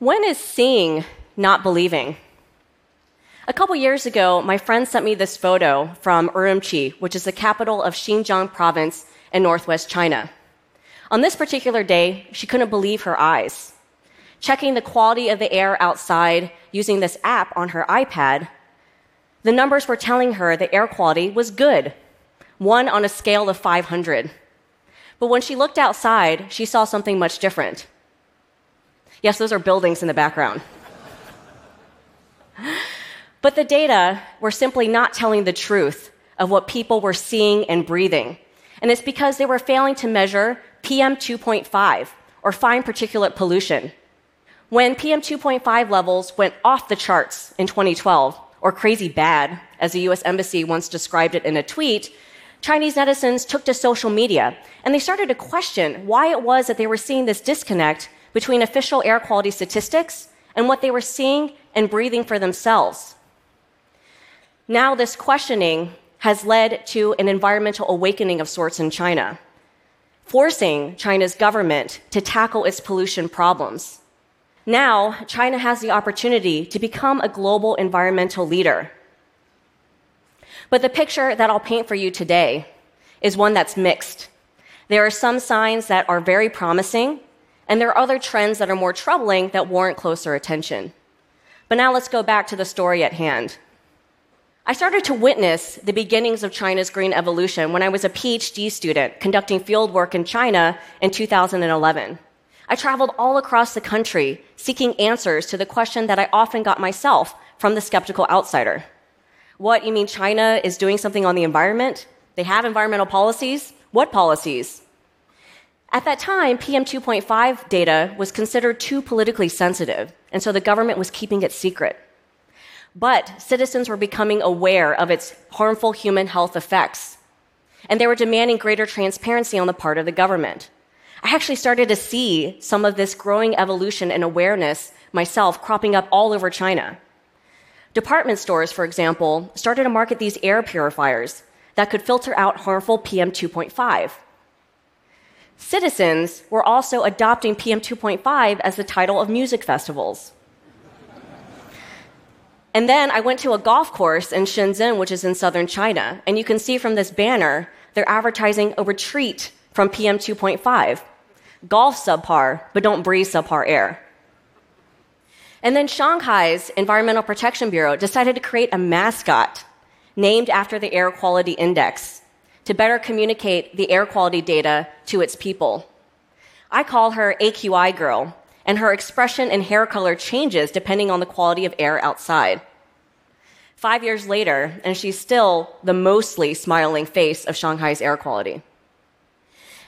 When is seeing not believing? A couple years ago, my friend sent me this photo from Urumqi, which is the capital of Xinjiang province in northwest China. On this particular day, she couldn't believe her eyes. Checking the quality of the air outside using this app on her iPad, the numbers were telling her the air quality was good, one on a scale of 500. But when she looked outside, she saw something much different. Yes, those are buildings in the background. but the data were simply not telling the truth of what people were seeing and breathing. And it's because they were failing to measure PM 2.5, or fine particulate pollution. When PM 2.5 levels went off the charts in 2012, or crazy bad, as the US Embassy once described it in a tweet, Chinese netizens took to social media and they started to question why it was that they were seeing this disconnect between official air quality statistics and what they were seeing and breathing for themselves. Now, this questioning has led to an environmental awakening of sorts in China, forcing China's government to tackle its pollution problems. Now, China has the opportunity to become a global environmental leader. But the picture that I'll paint for you today is one that's mixed. There are some signs that are very promising, and there are other trends that are more troubling that warrant closer attention. But now let's go back to the story at hand. I started to witness the beginnings of China's green evolution when I was a PhD student conducting field work in China in 2011. I traveled all across the country seeking answers to the question that I often got myself from the skeptical outsider. What, you mean China is doing something on the environment? They have environmental policies? What policies? At that time, PM 2.5 data was considered too politically sensitive, and so the government was keeping it secret. But citizens were becoming aware of its harmful human health effects, and they were demanding greater transparency on the part of the government. I actually started to see some of this growing evolution and awareness myself cropping up all over China. Department stores, for example, started to market these air purifiers that could filter out harmful PM 2.5. Citizens were also adopting PM 2.5 as the title of music festivals. And then I went to a golf course in Shenzhen, which is in southern China, and you can see from this banner, they're advertising a retreat from PM 2.5. Golf subpar, but don't breathe subpar air. And then Shanghai's Environmental Protection Bureau decided to create a mascot named after the air quality index to better communicate the air quality data to its people. I call her AQI Girl, and her expression and hair color changes depending on the quality of air outside. Five years later, and she's still the mostly smiling face of Shanghai's air quality.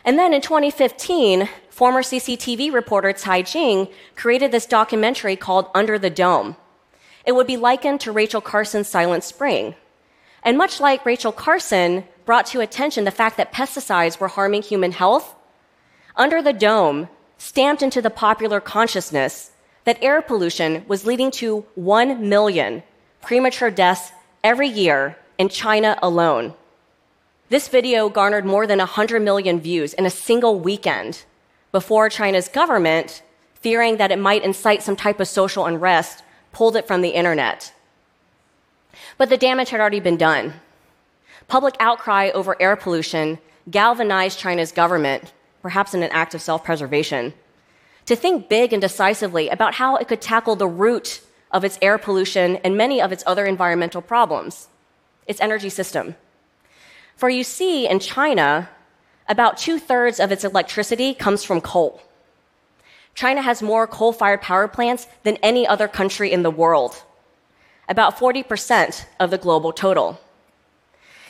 And then in 2015, former CCTV reporter Chai Jing created this documentary called Under the Dome. It would be likened to Rachel Carson's Silent Spring. And much like Rachel Carson, brought to attention the fact that pesticides were harming human health, under the dome, stamped into the popular consciousness that air pollution was leading to 1 million premature deaths every year in China alone. This video garnered more than 100 million views in a single weekend before China's government, fearing that it might incite some type of social unrest, pulled it from the internet. But the damage had already been done. Public outcry over air pollution galvanized China's government, perhaps in an act of self preservation, to think big and decisively about how it could tackle the root of its air pollution and many of its other environmental problems its energy system. For you see, in China, about two thirds of its electricity comes from coal. China has more coal fired power plants than any other country in the world, about 40% of the global total.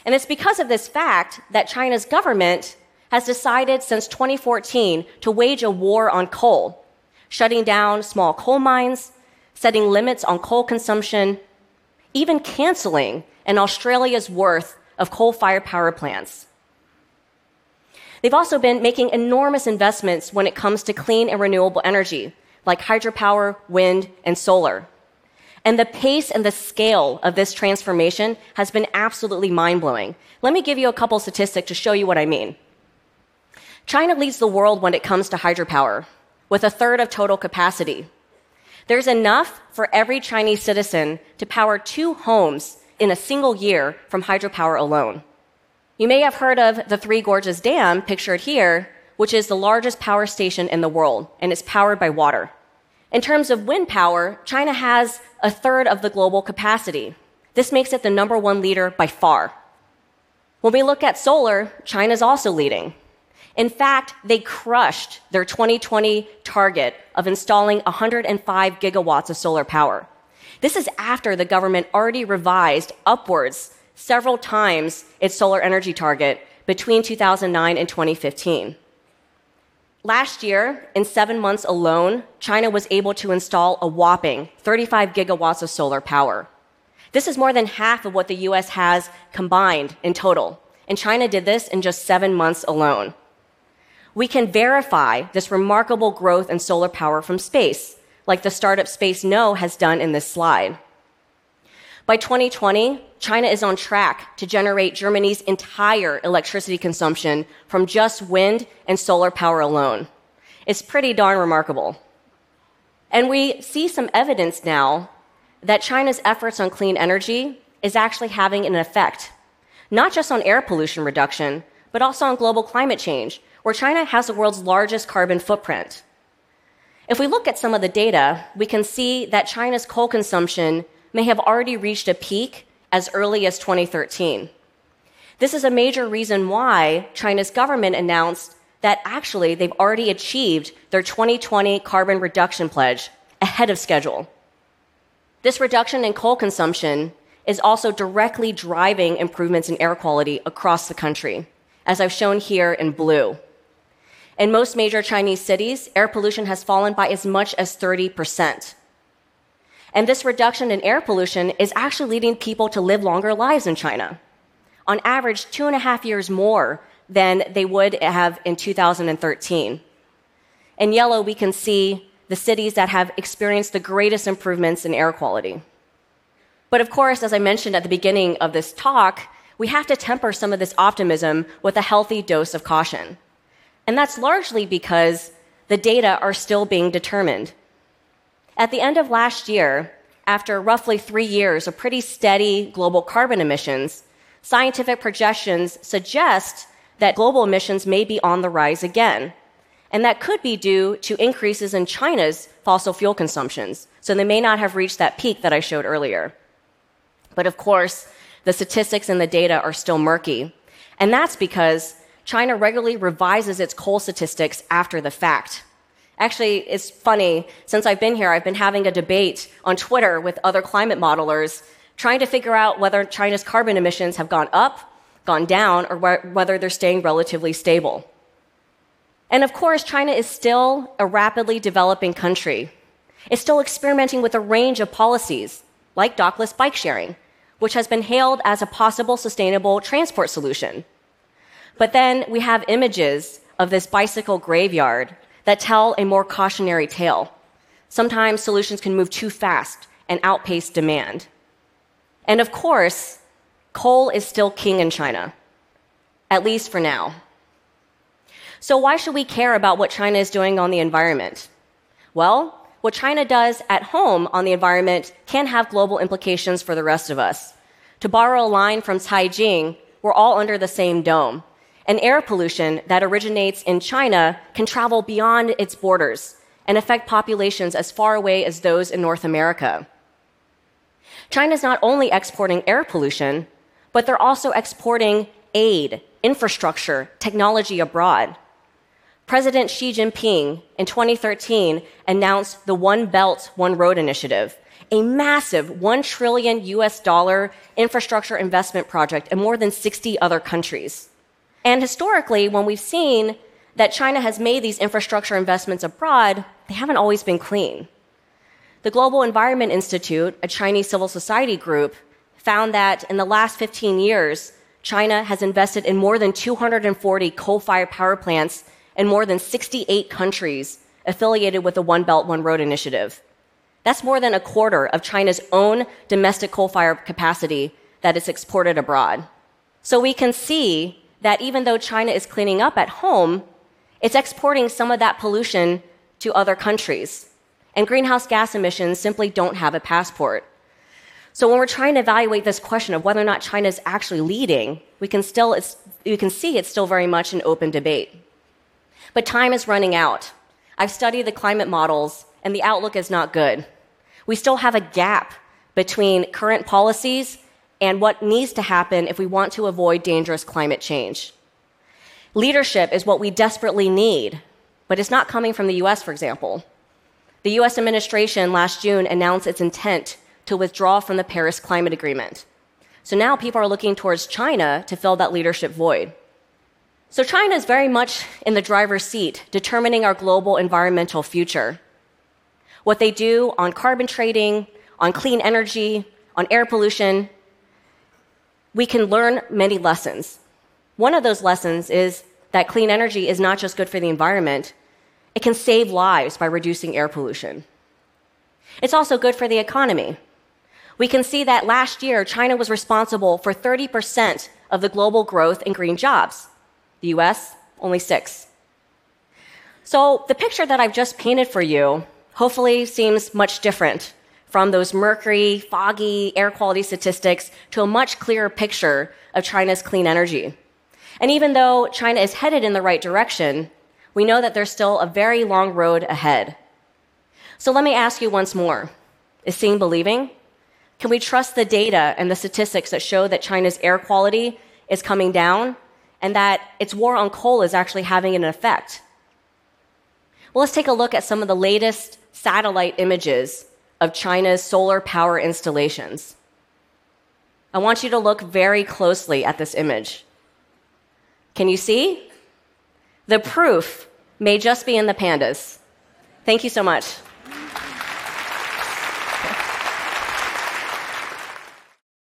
And it's because of this fact that China's government has decided since 2014 to wage a war on coal, shutting down small coal mines, setting limits on coal consumption, even canceling an Australia's worth of coal fired power plants. They've also been making enormous investments when it comes to clean and renewable energy, like hydropower, wind, and solar. And the pace and the scale of this transformation has been absolutely mind blowing. Let me give you a couple statistics to show you what I mean. China leads the world when it comes to hydropower, with a third of total capacity. There's enough for every Chinese citizen to power two homes in a single year from hydropower alone. You may have heard of the Three Gorges Dam, pictured here, which is the largest power station in the world, and it's powered by water. In terms of wind power, China has a third of the global capacity. This makes it the number one leader by far. When we look at solar, China is also leading. In fact, they crushed their 2020 target of installing 105 gigawatts of solar power. This is after the government already revised upwards several times its solar energy target between 2009 and 2015. Last year, in seven months alone, China was able to install a whopping 35 gigawatts of solar power. This is more than half of what the US has combined in total. And China did this in just seven months alone. We can verify this remarkable growth in solar power from space, like the startup SpaceKnow has done in this slide. By 2020, China is on track to generate Germany's entire electricity consumption from just wind and solar power alone. It's pretty darn remarkable. And we see some evidence now that China's efforts on clean energy is actually having an effect, not just on air pollution reduction, but also on global climate change, where China has the world's largest carbon footprint. If we look at some of the data, we can see that China's coal consumption may have already reached a peak as early as 2013. This is a major reason why China's government announced that actually they've already achieved their 2020 carbon reduction pledge ahead of schedule. This reduction in coal consumption is also directly driving improvements in air quality across the country, as I've shown here in blue. In most major Chinese cities, air pollution has fallen by as much as 30%. And this reduction in air pollution is actually leading people to live longer lives in China. On average, two and a half years more than they would have in 2013. In yellow, we can see the cities that have experienced the greatest improvements in air quality. But of course, as I mentioned at the beginning of this talk, we have to temper some of this optimism with a healthy dose of caution. And that's largely because the data are still being determined. At the end of last year, after roughly three years of pretty steady global carbon emissions, scientific projections suggest that global emissions may be on the rise again. And that could be due to increases in China's fossil fuel consumptions. So they may not have reached that peak that I showed earlier. But of course, the statistics and the data are still murky. And that's because China regularly revises its coal statistics after the fact. Actually, it's funny. Since I've been here, I've been having a debate on Twitter with other climate modelers, trying to figure out whether China's carbon emissions have gone up, gone down, or whether they're staying relatively stable. And of course, China is still a rapidly developing country. It's still experimenting with a range of policies, like dockless bike sharing, which has been hailed as a possible sustainable transport solution. But then we have images of this bicycle graveyard that tell a more cautionary tale. Sometimes solutions can move too fast and outpace demand. And of course, coal is still king in China, at least for now. So, why should we care about what China is doing on the environment? Well, what China does at home on the environment can have global implications for the rest of us. To borrow a line from Chai Jing, we're all under the same dome. And air pollution that originates in China can travel beyond its borders and affect populations as far away as those in North America. China is not only exporting air pollution, but they're also exporting aid, infrastructure, technology abroad. President Xi Jinping in 2013 announced the One Belt, One Road initiative, a massive 1 trillion US dollar infrastructure investment project in more than 60 other countries. And historically, when we've seen that China has made these infrastructure investments abroad, they haven't always been clean. The Global Environment Institute, a Chinese civil society group, found that in the last 15 years, China has invested in more than 240 coal fired power plants in more than 68 countries affiliated with the One Belt, One Road initiative. That's more than a quarter of China's own domestic coal fired capacity that is exported abroad. So we can see that even though China is cleaning up at home, it's exporting some of that pollution to other countries. and greenhouse gas emissions simply don't have a passport. So when we're trying to evaluate this question of whether or not China is actually leading, we can still you can see it's still very much an open debate. But time is running out. I've studied the climate models and the outlook is not good. We still have a gap between current policies and what needs to happen if we want to avoid dangerous climate change. Leadership is what we desperately need, but it's not coming from the US, for example. The US administration last June announced its intent to withdraw from the Paris Climate Agreement. So now people are looking towards China to fill that leadership void. So China is very much in the driver's seat, determining our global environmental future. What they do on carbon trading, on clean energy, on air pollution, we can learn many lessons. One of those lessons is that clean energy is not just good for the environment, it can save lives by reducing air pollution. It's also good for the economy. We can see that last year, China was responsible for 30% of the global growth in green jobs. The US, only six. So the picture that I've just painted for you hopefully seems much different from those mercury, foggy air quality statistics to a much clearer picture of China's clean energy. And even though China is headed in the right direction, we know that there's still a very long road ahead. So let me ask you once more Is seeing believing? Can we trust the data and the statistics that show that China's air quality is coming down and that its war on coal is actually having an effect? Well, let's take a look at some of the latest satellite images of China's solar power installations. I want you to look very closely at this image. Can you see? The proof may just be in the pandas. Thank you so much.